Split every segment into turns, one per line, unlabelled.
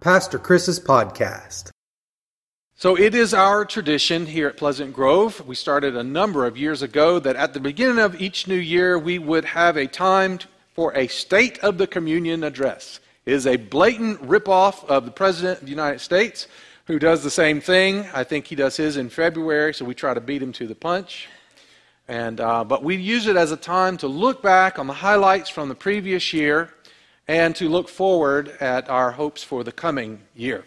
Pastor Chris's podcast.
So it is our tradition here at Pleasant Grove. We started a number of years ago that at the beginning of each new year we would have a time for a State of the Communion address. It is a blatant ripoff of the President of the United States, who does the same thing. I think he does his in February, so we try to beat him to the punch. And, uh, but we use it as a time to look back on the highlights from the previous year and to look forward at our hopes for the coming year.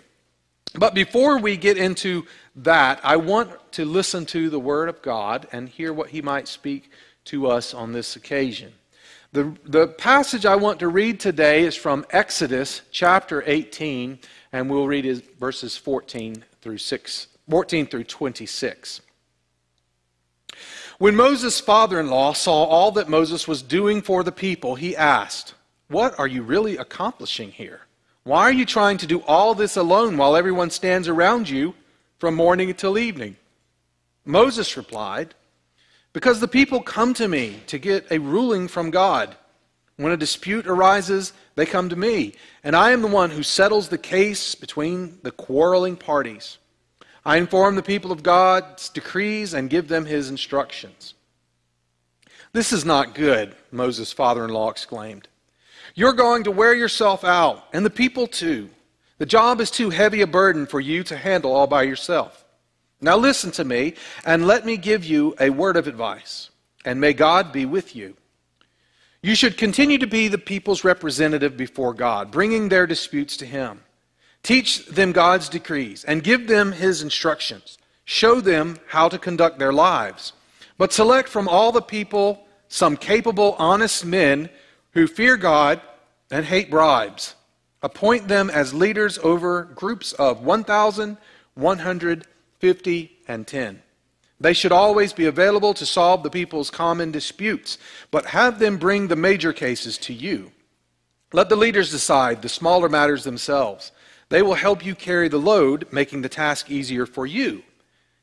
But before we get into that, I want to listen to the Word of God and hear what He might speak to us on this occasion. The, the passage I want to read today is from Exodus chapter 18, and we'll read verses 14 through 6, 14 through 26. When Moses' father in law saw all that Moses was doing for the people, he asked, what are you really accomplishing here? Why are you trying to do all this alone while everyone stands around you from morning until evening? Moses replied, Because the people come to me to get a ruling from God. When a dispute arises, they come to me, and I am the one who settles the case between the quarreling parties. I inform the people of God's decrees and give them his instructions. This is not good, Moses' father in law exclaimed. You're going to wear yourself out, and the people too. The job is too heavy a burden for you to handle all by yourself. Now listen to me, and let me give you a word of advice, and may God be with you. You should continue to be the people's representative before God, bringing their disputes to Him. Teach them God's decrees, and give them His instructions. Show them how to conduct their lives. But select from all the people some capable, honest men who fear God and hate bribes. Appoint them as leaders over groups of 1,150 and 10. They should always be available to solve the people's common disputes, but have them bring the major cases to you. Let the leaders decide the smaller matters themselves. They will help you carry the load, making the task easier for you.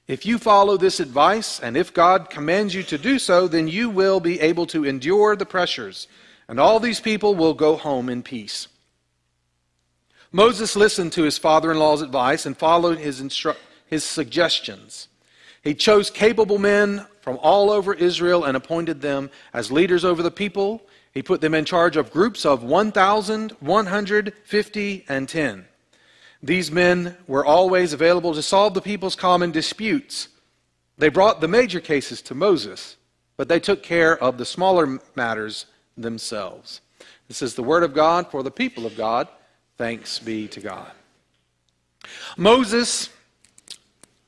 If you follow this advice, and if God commands you to do so, then you will be able to endure the pressures and all these people will go home in peace. Moses listened to his father in law's advice and followed his, instru- his suggestions. He chose capable men from all over Israel and appointed them as leaders over the people. He put them in charge of groups of 1,150 and 10. These men were always available to solve the people's common disputes. They brought the major cases to Moses, but they took care of the smaller matters themselves. This is the word of God for the people of God. Thanks be to God. Moses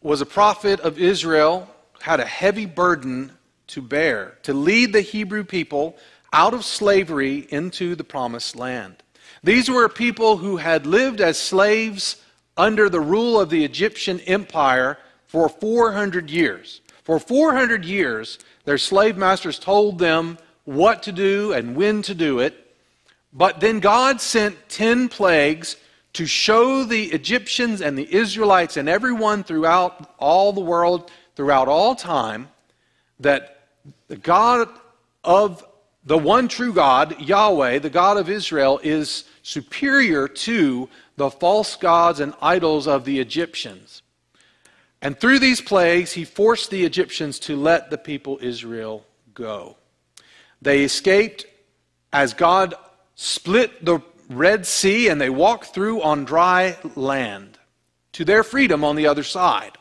was a prophet of Israel, had a heavy burden to bear, to lead the Hebrew people out of slavery into the promised land. These were people who had lived as slaves under the rule of the Egyptian empire for 400 years. For 400 years, their slave masters told them what to do and when to do it. But then God sent 10 plagues to show the Egyptians and the Israelites and everyone throughout all the world, throughout all time, that the God of the one true God, Yahweh, the God of Israel, is superior to the false gods and idols of the Egyptians. And through these plagues, he forced the Egyptians to let the people Israel go. They escaped as God split the Red Sea and they walked through on dry land to their freedom on the other side.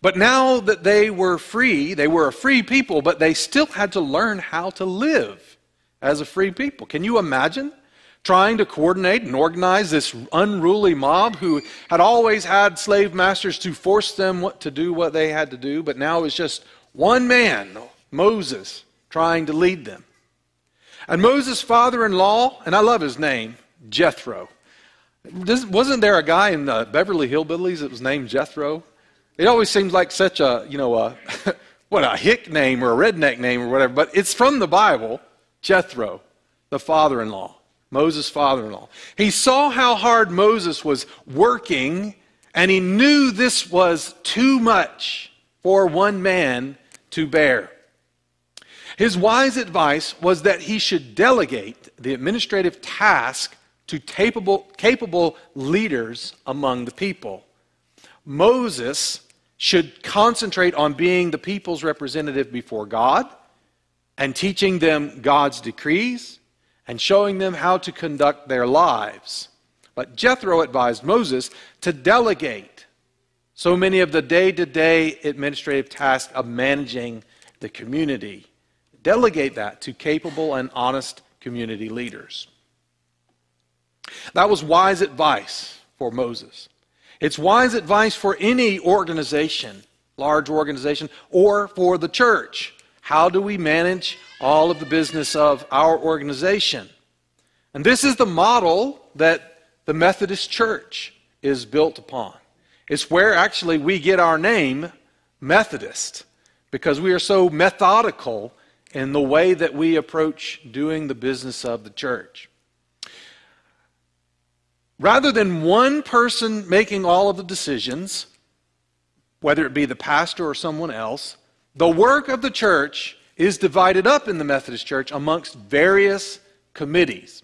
But now that they were free, they were a free people, but they still had to learn how to live as a free people. Can you imagine trying to coordinate and organize this unruly mob who had always had slave masters to force them to do what they had to do, but now it's just one man, Moses, trying to lead them. And Moses' father in law, and I love his name, Jethro. Wasn't there a guy in the Beverly Hillbillies that was named Jethro? It always seems like such a, you know, a, what, a hick name or a redneck name or whatever, but it's from the Bible, Jethro, the father in law, Moses' father in law. He saw how hard Moses was working, and he knew this was too much for one man to bear. His wise advice was that he should delegate the administrative task to capable, capable leaders among the people. Moses should concentrate on being the people's representative before God and teaching them God's decrees and showing them how to conduct their lives. But Jethro advised Moses to delegate so many of the day to day administrative tasks of managing the community. Delegate that to capable and honest community leaders. That was wise advice for Moses. It's wise advice for any organization, large organization, or for the church. How do we manage all of the business of our organization? And this is the model that the Methodist Church is built upon. It's where actually we get our name, Methodist, because we are so methodical in the way that we approach doing the business of the church. Rather than one person making all of the decisions, whether it be the pastor or someone else, the work of the church is divided up in the Methodist Church amongst various committees.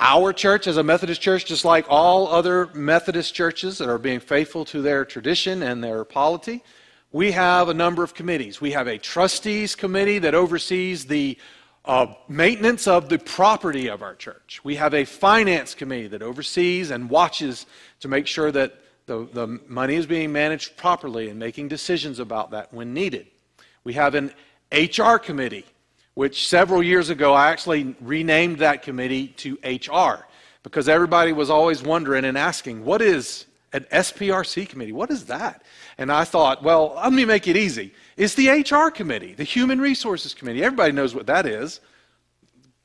Our church, as a Methodist church, just like all other Methodist churches that are being faithful to their tradition and their polity, we have a number of committees. We have a trustees committee that oversees the uh, maintenance of the property of our church. We have a finance committee that oversees and watches to make sure that the, the money is being managed properly and making decisions about that when needed. We have an HR committee, which several years ago I actually renamed that committee to HR because everybody was always wondering and asking, what is an SPRC committee? What is that? And I thought, well, let me make it easy. It's the HR committee, the Human Resources Committee. Everybody knows what that is.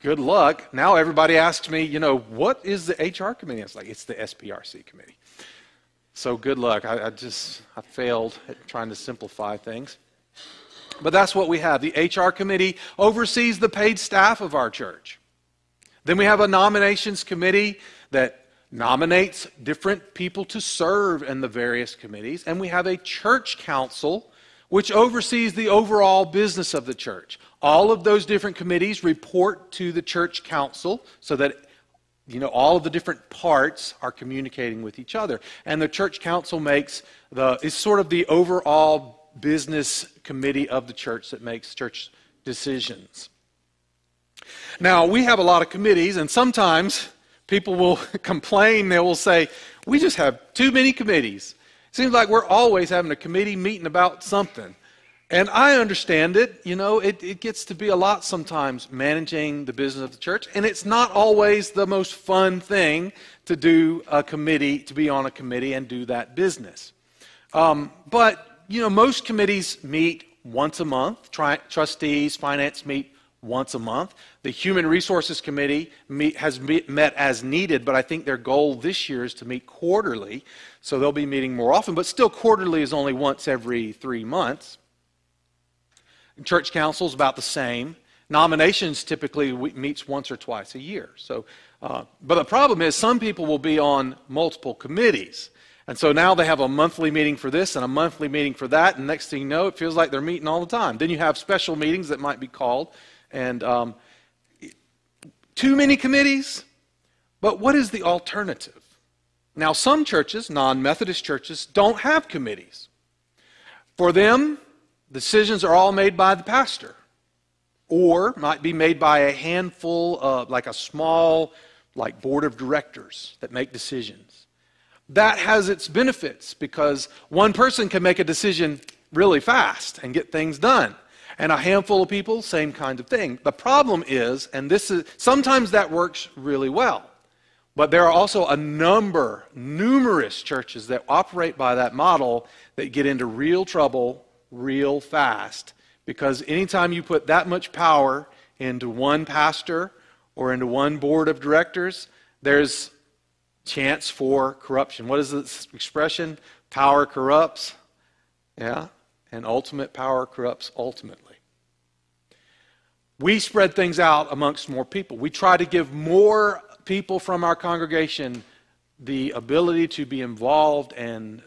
Good luck. Now everybody asks me, you know, what is the HR committee? It's like, it's the SPRC committee. So good luck. I, I just, I failed at trying to simplify things. But that's what we have. The HR committee oversees the paid staff of our church. Then we have a nominations committee that nominates different people to serve in the various committees. And we have a church council which oversees the overall business of the church. All of those different committees report to the church council so that you know all of the different parts are communicating with each other and the church council makes the is sort of the overall business committee of the church that makes church decisions now we have a lot of committees and sometimes people will complain. They will say, We just have too many committees. Seems like we're always having a committee meeting about something. And I understand it. You know, it, it gets to be a lot sometimes managing the business of the church. And it's not always the most fun thing to do a committee, to be on a committee and do that business. Um, but, you know, most committees meet once a month. Tri- trustees, finance meet once a month. The Human Resources Committee meet, has meet, met as needed, but I think their goal this year is to meet quarterly, so they'll be meeting more often, but still quarterly is only once every three months. Church council is about the same. Nominations typically meets once or twice a year. So, uh, but the problem is some people will be on multiple committees. And so now they have a monthly meeting for this and a monthly meeting for that, and next thing you know, it feels like they're meeting all the time. Then you have special meetings that might be called and um, too many committees. But what is the alternative? Now, some churches, non Methodist churches, don't have committees. For them, decisions are all made by the pastor, or might be made by a handful of, like a small, like board of directors that make decisions. That has its benefits because one person can make a decision really fast and get things done and a handful of people, same kind of thing. The problem is, and this is sometimes that works really well, but there are also a number, numerous churches that operate by that model that get into real trouble real fast because anytime you put that much power into one pastor or into one board of directors, there's chance for corruption. What is this expression? Power corrupts. Yeah and ultimate power corrupts ultimately. We spread things out amongst more people. We try to give more people from our congregation the ability to be involved in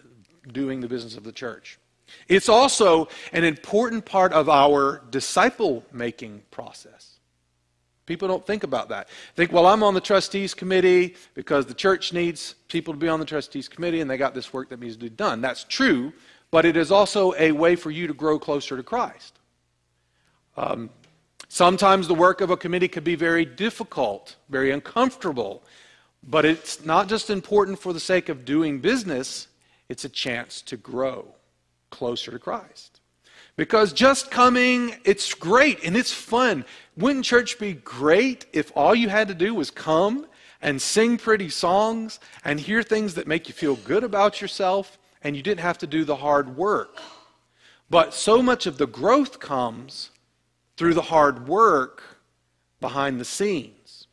doing the business of the church. It's also an important part of our disciple making process. People don't think about that. Think, well, I'm on the trustees committee because the church needs people to be on the trustees committee and they got this work that needs to be done. That's true, but it is also a way for you to grow closer to Christ. Um, sometimes the work of a committee can be very difficult, very uncomfortable, but it's not just important for the sake of doing business, it's a chance to grow closer to Christ. Because just coming, it's great and it's fun. Wouldn't church be great if all you had to do was come and sing pretty songs and hear things that make you feel good about yourself and you didn't have to do the hard work? But so much of the growth comes through the hard work behind the scenes.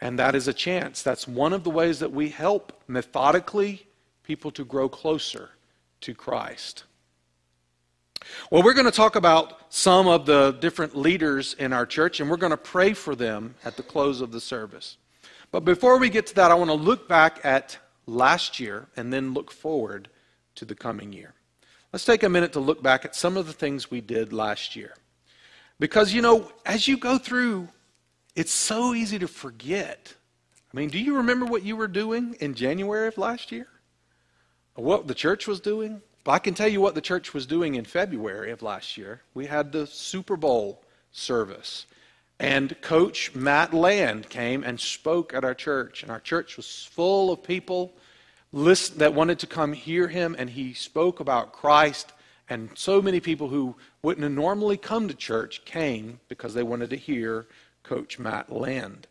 And that is a chance. That's one of the ways that we help methodically people to grow closer to Christ. Well, we're going to talk about some of the different leaders in our church, and we're going to pray for them at the close of the service. But before we get to that, I want to look back at last year and then look forward to the coming year. Let's take a minute to look back at some of the things we did last year. Because, you know, as you go through, it's so easy to forget. I mean, do you remember what you were doing in January of last year? What the church was doing? But I can tell you what the church was doing in February of last year. We had the Super Bowl service. And Coach Matt Land came and spoke at our church. And our church was full of people that wanted to come hear him. And he spoke about Christ. And so many people who wouldn't have normally come to church came because they wanted to hear Coach Matt Land.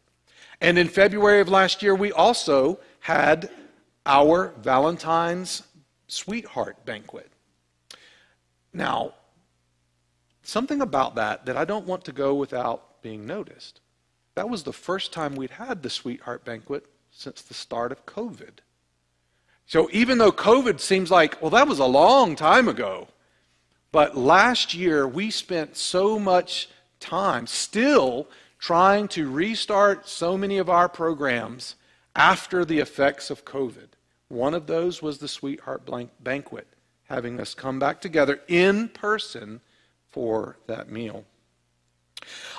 And in February of last year, we also had our Valentine's sweetheart banquet. Now, something about that that I don't want to go without being noticed. That was the first time we'd had the sweetheart banquet since the start of COVID. So even though COVID seems like, well, that was a long time ago, but last year we spent so much time still trying to restart so many of our programs after the effects of COVID. One of those was the Sweetheart Blank Banquet, having us come back together in person for that meal.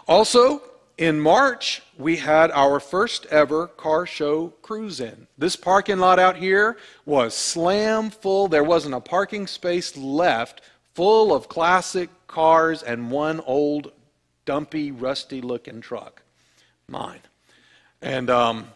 Also, in March, we had our first ever car show cruise in. This parking lot out here was slam full. There wasn't a parking space left, full of classic cars and one old, dumpy, rusty looking truck. Mine. And, um,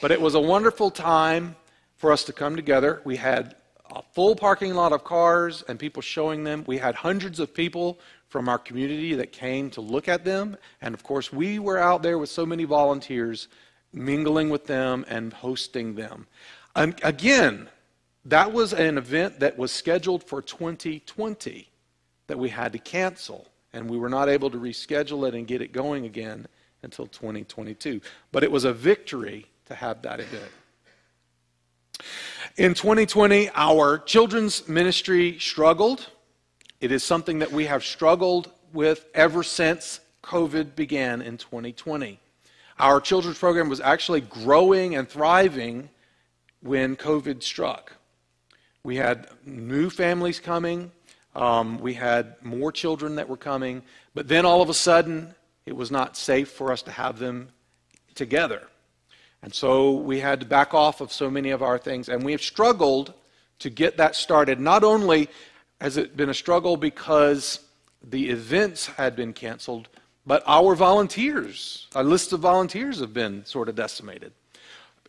but it was a wonderful time for us to come together. We had a full parking lot of cars and people showing them. We had hundreds of people from our community that came to look at them. And of course, we were out there with so many volunteers mingling with them and hosting them. And again, that was an event that was scheduled for 2020 that we had to cancel. And we were not able to reschedule it and get it going again until 2022. But it was a victory to have that event. In 2020, our children's ministry struggled. It is something that we have struggled with ever since COVID began in 2020. Our children's program was actually growing and thriving when COVID struck. We had new families coming, um, we had more children that were coming, but then all of a sudden, it was not safe for us to have them together. And so we had to back off of so many of our things. And we have struggled to get that started. Not only has it been a struggle because the events had been canceled, but our volunteers, our list of volunteers have been sort of decimated.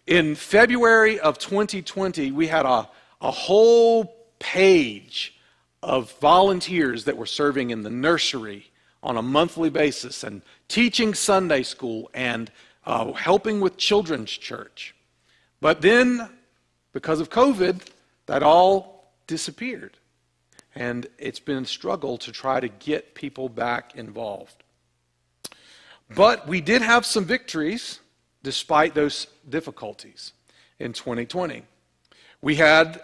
In February of 2020, we had a, a whole page of volunteers that were serving in the nursery on a monthly basis and teaching Sunday school and uh, helping with children's church. But then, because of COVID, that all disappeared. And it's been a struggle to try to get people back involved. But we did have some victories despite those difficulties in 2020. We had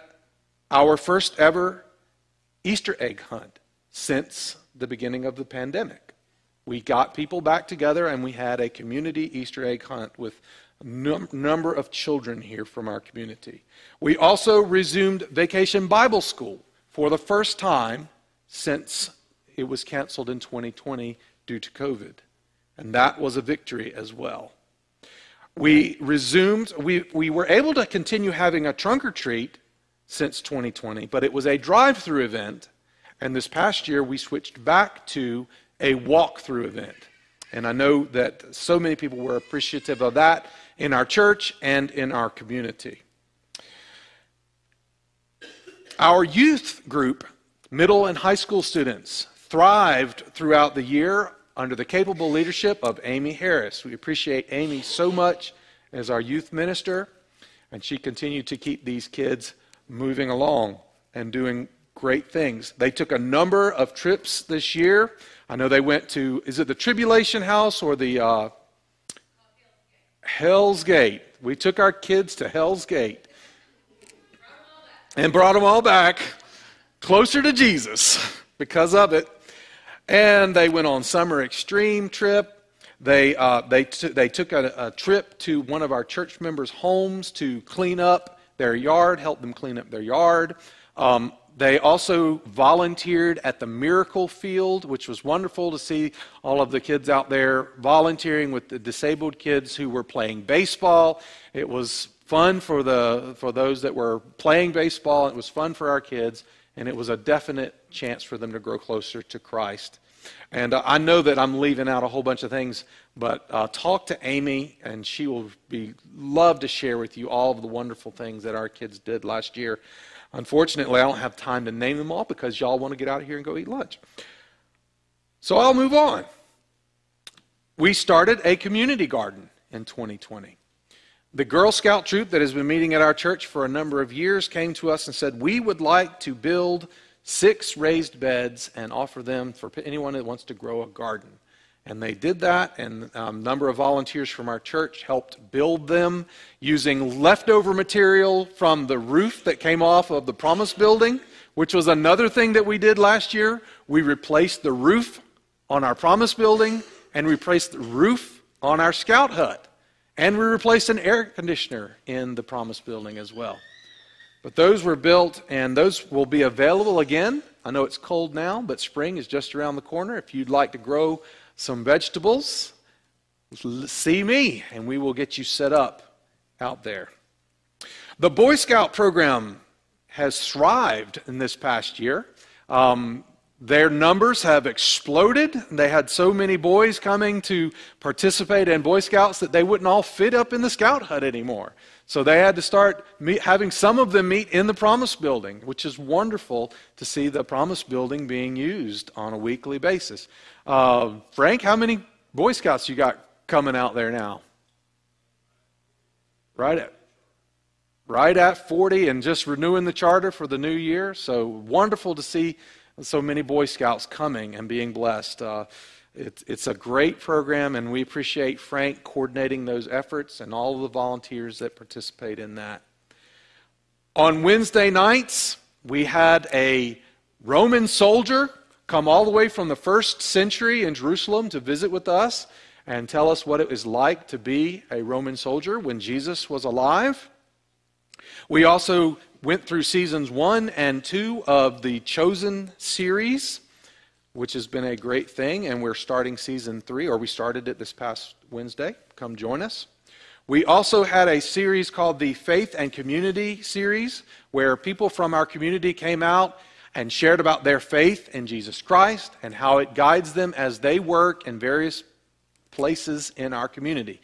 our first ever Easter egg hunt since the beginning of the pandemic we got people back together and we had a community Easter egg hunt with a num- number of children here from our community. We also resumed Vacation Bible School for the first time since it was canceled in 2020 due to COVID. And that was a victory as well. We resumed, we, we were able to continue having a trunk or treat since 2020, but it was a drive through event. And this past year, we switched back to a walk through event. And I know that so many people were appreciative of that in our church and in our community. Our youth group, middle and high school students, thrived throughout the year under the capable leadership of Amy Harris. We appreciate Amy so much as our youth minister, and she continued to keep these kids moving along and doing great things. They took a number of trips this year. I know they went to, is it the Tribulation House or the uh, Hell's Gate? We took our kids to Hell's Gate and brought them all back closer to Jesus because of it. And they went on summer extreme trip. They, uh, they, t- they took a, a trip to one of our church members' homes to clean up their yard, help them clean up their yard. Um, they also volunteered at the Miracle Field, which was wonderful to see all of the kids out there volunteering with the disabled kids who were playing baseball. It was fun for, the, for those that were playing baseball. It was fun for our kids, and it was a definite chance for them to grow closer to Christ. And uh, I know that I'm leaving out a whole bunch of things, but uh, talk to Amy, and she will be love to share with you all of the wonderful things that our kids did last year. Unfortunately, I don't have time to name them all because y'all want to get out of here and go eat lunch. So I'll move on. We started a community garden in 2020. The Girl Scout troop that has been meeting at our church for a number of years came to us and said, We would like to build six raised beds and offer them for anyone that wants to grow a garden. And they did that, and a number of volunteers from our church helped build them using leftover material from the roof that came off of the Promise building, which was another thing that we did last year. We replaced the roof on our Promise building and replaced the roof on our Scout hut. And we replaced an air conditioner in the Promise building as well. But those were built, and those will be available again. I know it's cold now, but spring is just around the corner. If you'd like to grow some vegetables, see me, and we will get you set up out there. The Boy Scout program has thrived in this past year. Um, their numbers have exploded. They had so many boys coming to participate in Boy Scouts that they wouldn't all fit up in the scout hut anymore. So they had to start meet, having some of them meet in the Promise Building, which is wonderful to see the Promise Building being used on a weekly basis. Uh, Frank, how many Boy Scouts you got coming out there now? Right at right at 40 and just renewing the charter for the new year. So wonderful to see so many Boy Scouts coming and being blessed. Uh, it, it's a great program, and we appreciate Frank coordinating those efforts and all of the volunteers that participate in that. On Wednesday nights, we had a Roman soldier come all the way from the first century in Jerusalem to visit with us and tell us what it was like to be a Roman soldier when Jesus was alive. We also went through seasons one and two of the Chosen series, which has been a great thing, and we're starting season three, or we started it this past Wednesday. Come join us. We also had a series called the Faith and Community series, where people from our community came out and shared about their faith in Jesus Christ and how it guides them as they work in various places in our community.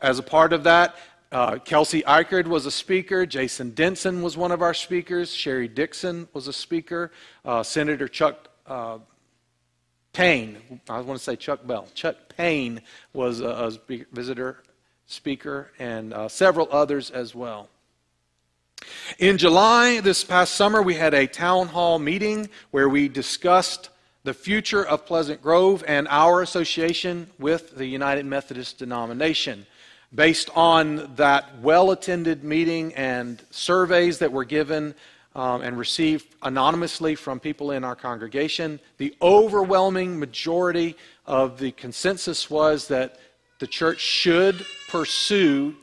As a part of that, uh, Kelsey Eichard was a speaker. Jason Denson was one of our speakers. Sherry Dixon was a speaker. Uh, Senator Chuck uh, Payne, I want to say Chuck Bell. Chuck Payne was a, a visitor speaker, and uh, several others as well. In July, this past summer, we had a town hall meeting where we discussed the future of Pleasant Grove and our association with the United Methodist denomination. Based on that well attended meeting and surveys that were given um, and received anonymously from people in our congregation, the overwhelming majority of the consensus was that the church should pursue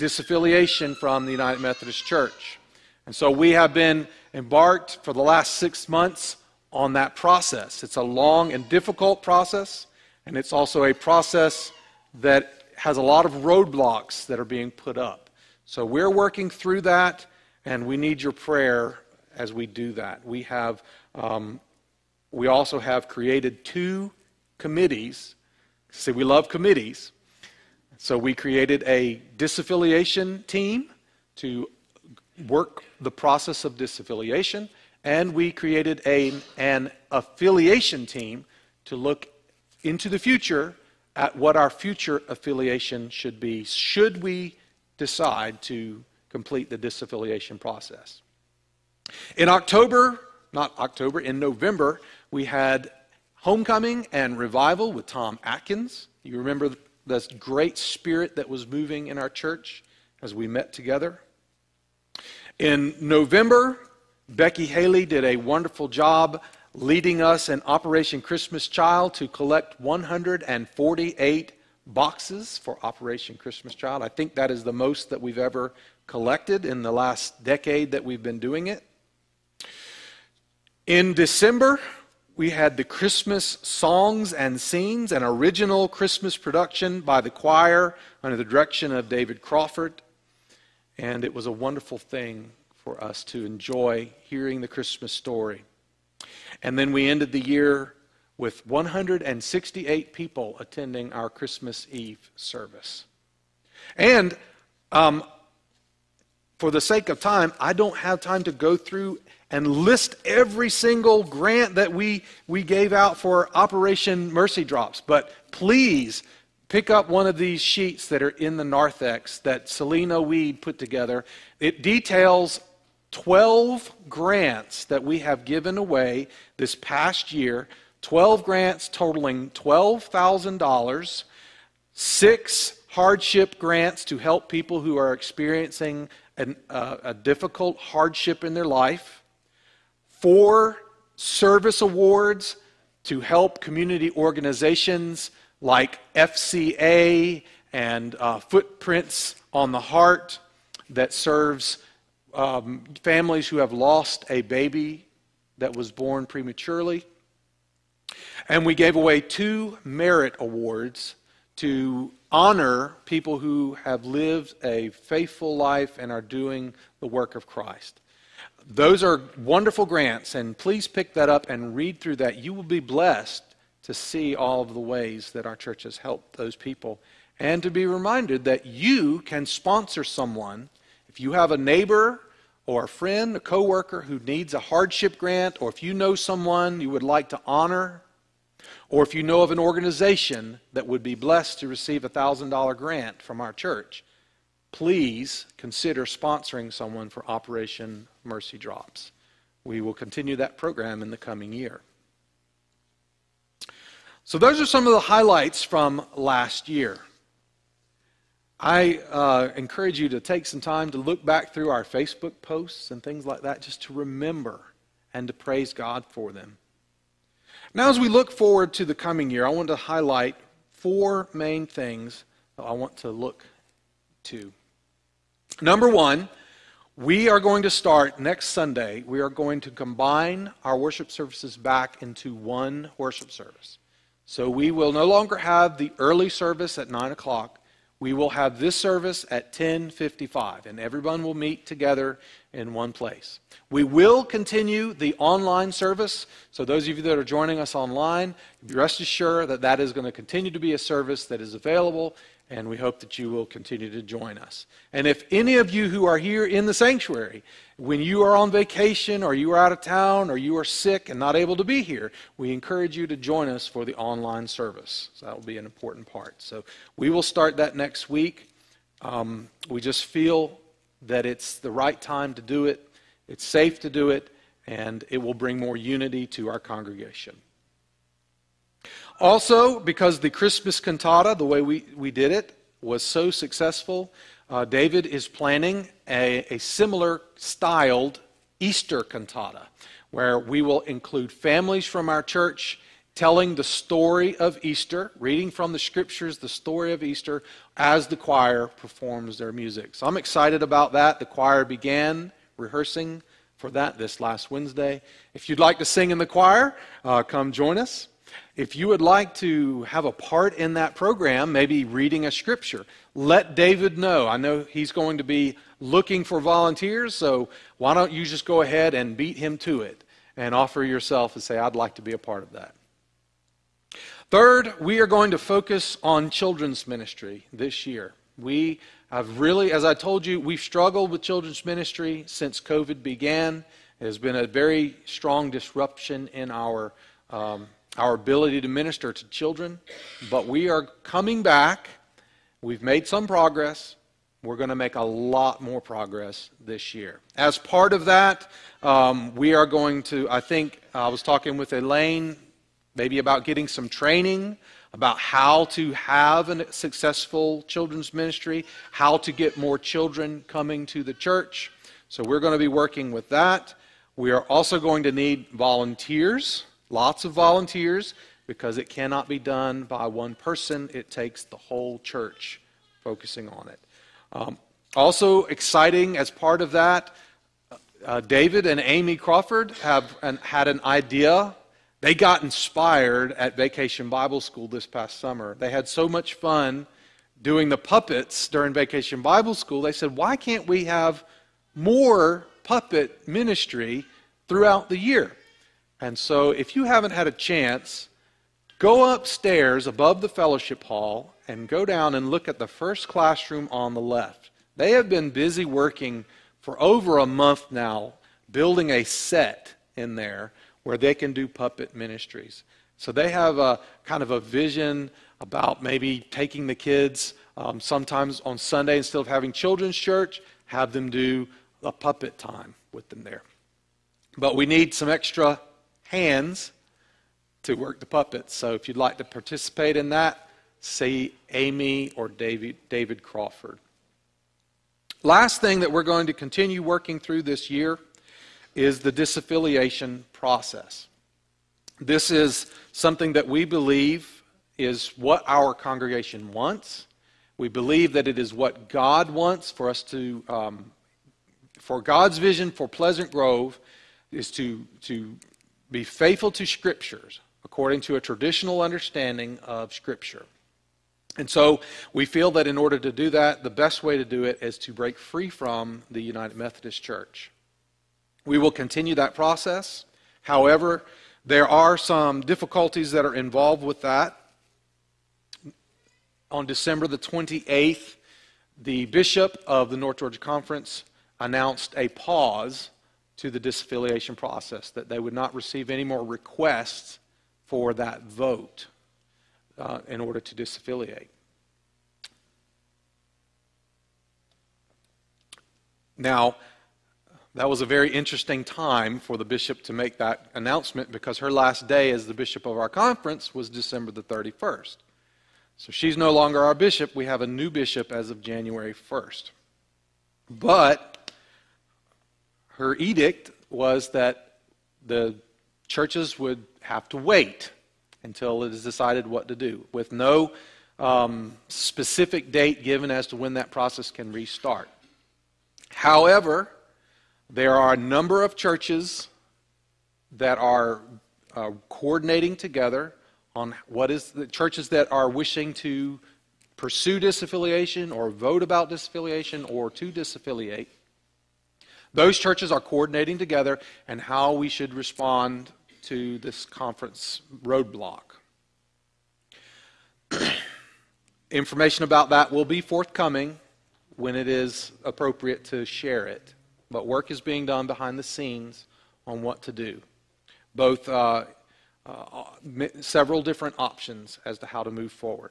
disaffiliation from the United Methodist Church. And so we have been embarked for the last six months on that process. It's a long and difficult process, And it's also a process that has a lot of roadblocks that are being put up. So we're working through that, and we need your prayer as we do that. We have, um, we also have created two committees. See, we love committees. So we created a disaffiliation team to work the process of disaffiliation, and we created a, an affiliation team to look into the future at what our future affiliation should be, should we decide to complete the disaffiliation process. In October, not October, in November, we had homecoming and revival with Tom Atkins. You remember this great spirit that was moving in our church as we met together. In November, Becky Haley did a wonderful job leading us in Operation Christmas Child to collect 148 boxes for Operation Christmas Child. I think that is the most that we've ever collected in the last decade that we've been doing it. In December, we had the Christmas songs and scenes, an original Christmas production by the choir under the direction of David Crawford. And it was a wonderful thing for us to enjoy hearing the Christmas story. And then we ended the year with 168 people attending our Christmas Eve service. And um, for the sake of time, I don't have time to go through and list every single grant that we, we gave out for Operation Mercy Drops. But please pick up one of these sheets that are in the narthex that Selena Weed put together. It details 12 grants that we have given away this past year, 12 grants totaling $12,000, six hardship grants to help people who are experiencing an, uh, a difficult hardship in their life, four service awards to help community organizations like FCA and uh, Footprints on the Heart that serves um, families who have lost a baby that was born prematurely. And we gave away two merit awards to honor people who have lived a faithful life and are doing the work of Christ. Those are wonderful grants, and please pick that up and read through that. You will be blessed to see all of the ways that our church has helped those people and to be reminded that you can sponsor someone. If you have a neighbor or a friend, a coworker who needs a hardship grant, or if you know someone you would like to honor, or if you know of an organization that would be blessed to receive a $1,000 grant from our church, please consider sponsoring someone for Operation Mercy Drops. We will continue that program in the coming year. So, those are some of the highlights from last year. I uh, encourage you to take some time to look back through our Facebook posts and things like that just to remember and to praise God for them. Now, as we look forward to the coming year, I want to highlight four main things that I want to look to. Number one, we are going to start next Sunday, we are going to combine our worship services back into one worship service. So we will no longer have the early service at 9 o'clock we will have this service at 10:55 and everyone will meet together in one place. We will continue the online service. So those of you that are joining us online, rest assured that that is going to continue to be a service that is available and we hope that you will continue to join us. And if any of you who are here in the sanctuary, when you are on vacation or you are out of town or you are sick and not able to be here, we encourage you to join us for the online service. So that will be an important part. So we will start that next week. Um, we just feel that it's the right time to do it, it's safe to do it, and it will bring more unity to our congregation. Also, because the Christmas cantata, the way we, we did it, was so successful, uh, David is planning a, a similar styled Easter cantata where we will include families from our church telling the story of Easter, reading from the scriptures the story of Easter as the choir performs their music. So I'm excited about that. The choir began rehearsing for that this last Wednesday. If you'd like to sing in the choir, uh, come join us. If you would like to have a part in that program, maybe reading a scripture, let David know. I know he's going to be looking for volunteers, so why don't you just go ahead and beat him to it and offer yourself and say, I'd like to be a part of that. Third, we are going to focus on children's ministry this year. We have really, as I told you, we've struggled with children's ministry since COVID began. It has been a very strong disruption in our, um, our ability to minister to children. But we are coming back. We've made some progress. We're going to make a lot more progress this year. As part of that, um, we are going to, I think, I was talking with Elaine maybe about getting some training about how to have a successful children's ministry, how to get more children coming to the church. So we're going to be working with that. We are also going to need volunteers, lots of volunteers, because it cannot be done by one person. It takes the whole church focusing on it. Um, also, exciting as part of that, uh, David and Amy Crawford have an, had an idea they got inspired at Vacation Bible School this past summer. They had so much fun doing the puppets during Vacation Bible School. They said, why can't we have more puppet ministry throughout the year? And so, if you haven't had a chance, go upstairs above the fellowship hall and go down and look at the first classroom on the left. They have been busy working for over a month now, building a set in there where they can do puppet ministries. So they have a kind of a vision about maybe taking the kids um, sometimes on Sunday instead of having children's church, have them do a puppet time with them there. But we need some extra hands to work the puppets. So if you'd like to participate in that, see Amy or David, David Crawford. Last thing that we're going to continue working through this year is the disaffiliation process. This is something that we believe is what our congregation wants. We believe that it is what God wants for us to, um, for God's vision for Pleasant Grove is to, to be faithful to Scriptures according to a traditional understanding of Scripture. And so we feel that in order to do that, the best way to do it is to break free from the United Methodist Church. We will continue that process. However, there are some difficulties that are involved with that. On December the 28th, the bishop of the North Georgia Conference announced a pause to the disaffiliation process, that they would not receive any more requests for that vote uh, in order to disaffiliate. Now, that was a very interesting time for the bishop to make that announcement because her last day as the bishop of our conference was December the 31st. So she's no longer our bishop. We have a new bishop as of January 1st. But her edict was that the churches would have to wait until it is decided what to do, with no um, specific date given as to when that process can restart. However, there are a number of churches that are uh, coordinating together on what is the churches that are wishing to pursue disaffiliation or vote about disaffiliation or to disaffiliate. Those churches are coordinating together and how we should respond to this conference roadblock. Information about that will be forthcoming when it is appropriate to share it but work is being done behind the scenes on what to do. Both uh, uh, several different options as to how to move forward.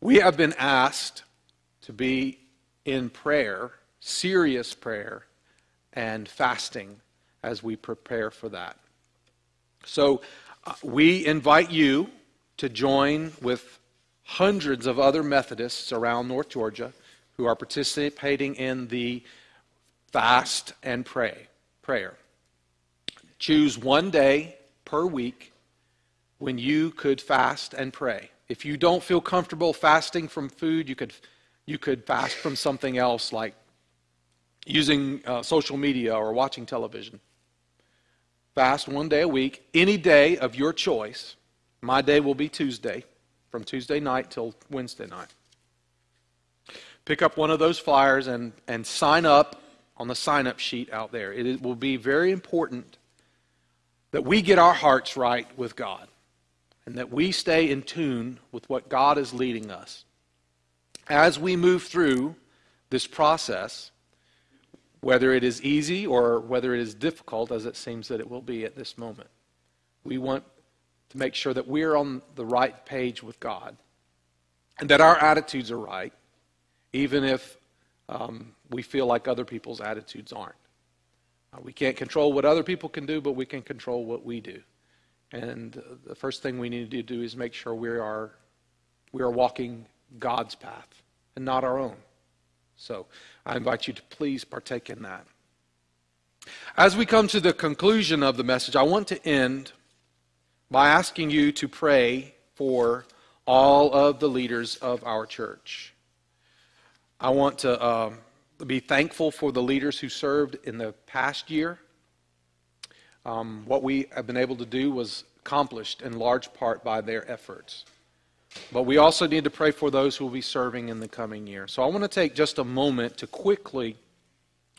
We have been asked to be in prayer, serious prayer, and fasting as we prepare for that. So uh, we invite you to join with hundreds of other Methodists around North Georgia who are participating in the fast and pray. Prayer. Choose one day per week when you could fast and pray. If you don't feel comfortable fasting from food, you could, you could fast from something else like using uh, social media or watching television. fast one day a week, any day of your choice. My day will be Tuesday, from Tuesday night till Wednesday night. Pick up one of those flyers and, and sign up on the sign up sheet out there. It will be very important that we get our hearts right with God and that we stay in tune with what God is leading us. As we move through this process, whether it is easy or whether it is difficult, as it seems that it will be at this moment, we want to make sure that we're on the right page with God and that our attitudes are right, even if um, we feel like other people's attitudes aren't. Uh, we can't control what other people can do, but we can control what we do. And uh, the first thing we need to do is make sure we are, we are walking God's path and not our own. So I invite you to please partake in that. As we come to the conclusion of the message, I want to end by asking you to pray for all of the leaders of our church. I want to uh, be thankful for the leaders who served in the past year. Um, what we have been able to do was accomplished in large part by their efforts. But we also need to pray for those who will be serving in the coming year. So I want to take just a moment to quickly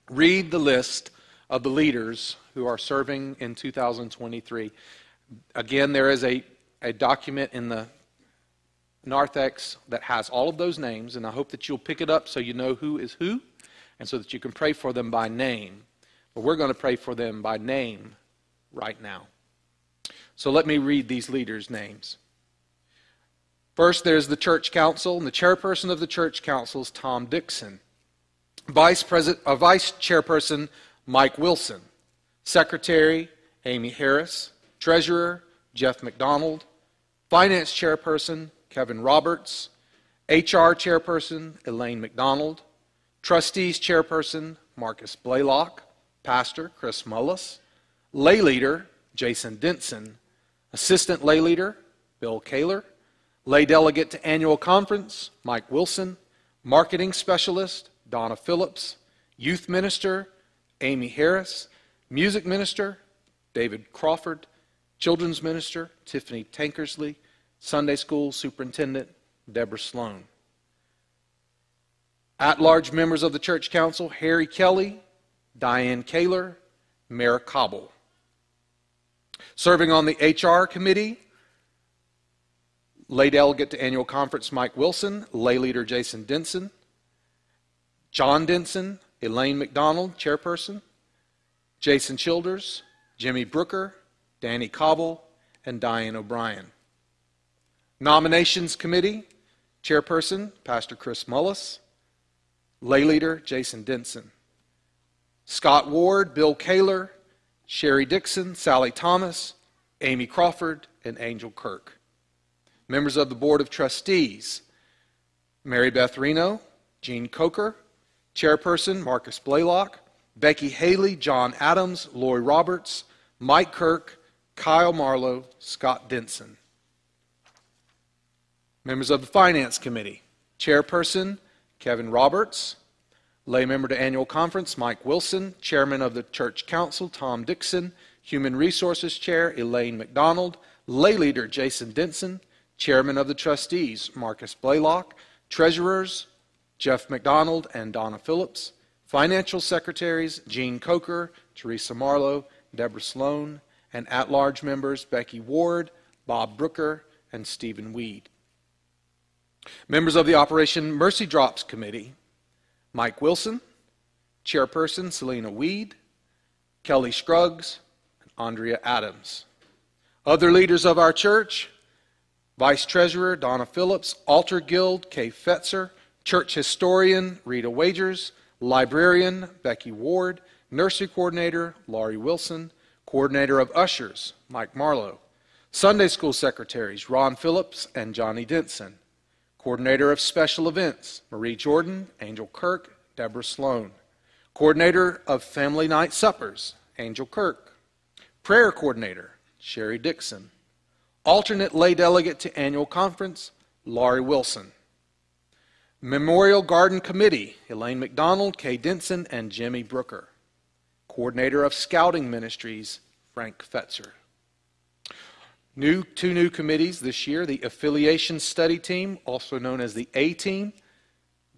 read the list of the leaders who are serving in 2023. Again, there is a, a document in the narthex that has all of those names, and I hope that you'll pick it up so you know who is who and so that you can pray for them by name. But we're going to pray for them by name right now. So let me read these leaders' names. First, there's the church council, and the chairperson of the church council is Tom Dixon. Vice, President, uh, Vice chairperson, Mike Wilson. Secretary, Amy Harris. Treasurer, Jeff McDonald. Finance chairperson, Kevin Roberts. HR chairperson, Elaine McDonald. Trustees Chairperson Marcus Blaylock, Pastor Chris Mullis, Lay Leader Jason Denson, Assistant Lay Leader Bill Kaler, Lay Delegate to Annual Conference Mike Wilson, Marketing Specialist Donna Phillips, Youth Minister Amy Harris, Music Minister David Crawford, Children's Minister Tiffany Tankersley, Sunday School Superintendent Deborah Sloan. At large members of the church council Harry Kelly, Diane Kaler, Mayor Cobble. Serving on the HR committee, lay delegate to annual conference Mike Wilson, lay leader Jason Denson, John Denson, Elaine McDonald, chairperson, Jason Childers, Jimmy Brooker, Danny Cobble, and Diane O'Brien. Nominations committee, chairperson Pastor Chris Mullis, Lay leader, Jason Denson. Scott Ward, Bill Kaler, Sherry Dixon, Sally Thomas, Amy Crawford, and Angel Kirk. Members of the Board of Trustees, Mary Beth Reno, Jean Coker, Chairperson Marcus Blaylock, Becky Haley, John Adams, Lori Roberts, Mike Kirk, Kyle Marlowe, Scott Denson. Members of the Finance Committee, Chairperson Kevin Roberts, lay member to annual conference, Mike Wilson, chairman of the church council, Tom Dixon, human resources chair, Elaine McDonald, lay leader, Jason Denson, chairman of the trustees, Marcus Blaylock, treasurers, Jeff McDonald and Donna Phillips, financial secretaries, Jean Coker, Teresa Marlowe, Deborah Sloan, and at large members, Becky Ward, Bob Brooker, and Stephen Weed. Members of the Operation Mercy Drops Committee Mike Wilson, Chairperson Selena Weed, Kelly Scruggs, and Andrea Adams. Other leaders of our church Vice Treasurer Donna Phillips, Altar Guild Kay Fetzer, Church Historian Rita Wagers, Librarian Becky Ward, Nursery Coordinator Laurie Wilson, Coordinator of Ushers Mike Marlowe, Sunday School Secretaries Ron Phillips and Johnny Denson, Coordinator of Special Events, Marie Jordan, Angel Kirk, Deborah Sloan. Coordinator of Family Night Suppers, Angel Kirk. Prayer Coordinator, Sherry Dixon. Alternate Lay Delegate to Annual Conference, Laurie Wilson. Memorial Garden Committee, Elaine McDonald, Kay Denson, and Jimmy Brooker. Coordinator of Scouting Ministries, Frank Fetzer. New, two new committees this year the Affiliation Study Team, also known as the A Team.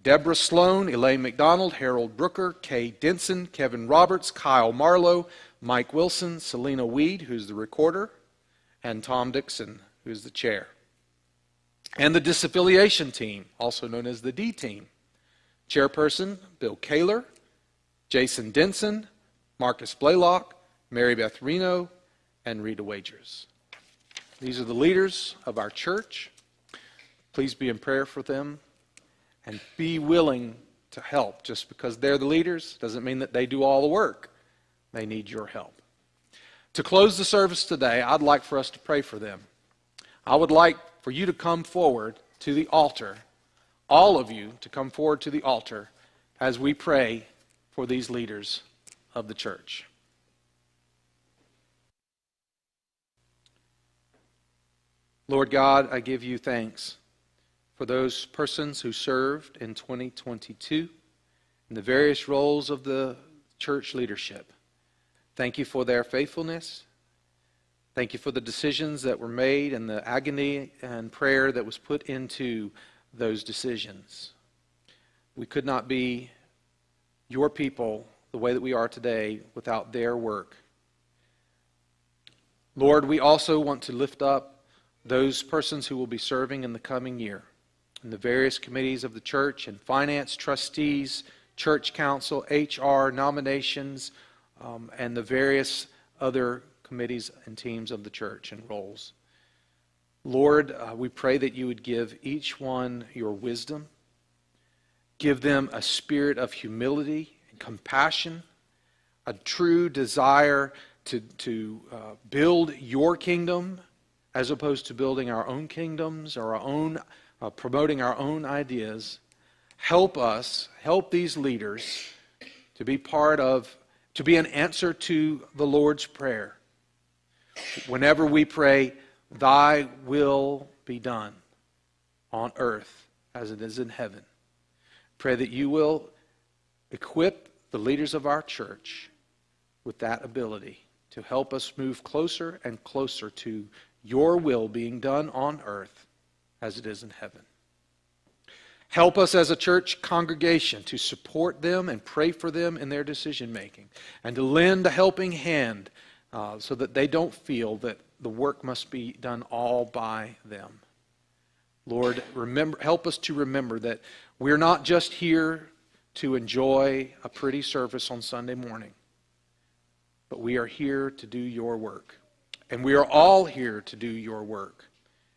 Deborah Sloan, Elaine McDonald, Harold Brooker, Kay Denson, Kevin Roberts, Kyle Marlowe, Mike Wilson, Selena Weed, who's the recorder, and Tom Dixon, who's the chair. And the disaffiliation team, also known as the D team. Chairperson, Bill Kaler, Jason Denson, Marcus Blaylock, Mary Beth Reno, and Rita Wagers. These are the leaders of our church. Please be in prayer for them and be willing to help. Just because they're the leaders doesn't mean that they do all the work. They need your help. To close the service today, I'd like for us to pray for them. I would like for you to come forward to the altar, all of you to come forward to the altar as we pray for these leaders of the church. Lord God, I give you thanks for those persons who served in 2022 in the various roles of the church leadership. Thank you for their faithfulness. Thank you for the decisions that were made and the agony and prayer that was put into those decisions. We could not be your people the way that we are today without their work. Lord, we also want to lift up those persons who will be serving in the coming year in the various committees of the church and finance, trustees, church council, HR, nominations, um, and the various other committees and teams of the church and roles. Lord, uh, we pray that you would give each one your wisdom, give them a spirit of humility and compassion, a true desire to, to uh, build your kingdom as opposed to building our own kingdoms or our own, uh, promoting our own ideas. Help us, help these leaders to be part of, to be an answer to the Lord's Prayer Whenever we pray, Thy will be done on earth as it is in heaven, pray that you will equip the leaders of our church with that ability to help us move closer and closer to your will being done on earth as it is in heaven. Help us as a church congregation to support them and pray for them in their decision making and to lend a helping hand uh, so that they don't feel that the work must be done all by them. Lord, remember, help us to remember that we're not just here to enjoy a pretty service on Sunday morning, but we are here to do your work. And we are all here to do your work.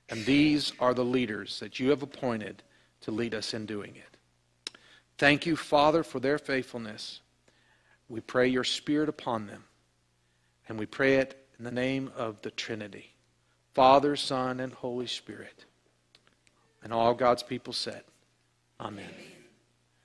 And these are the leaders that you have appointed to lead us in doing it. Thank you, Father, for their faithfulness. We pray your Spirit upon them. And we pray it in the name of the Trinity Father, Son, and Holy Spirit. And all God's people said, Amen.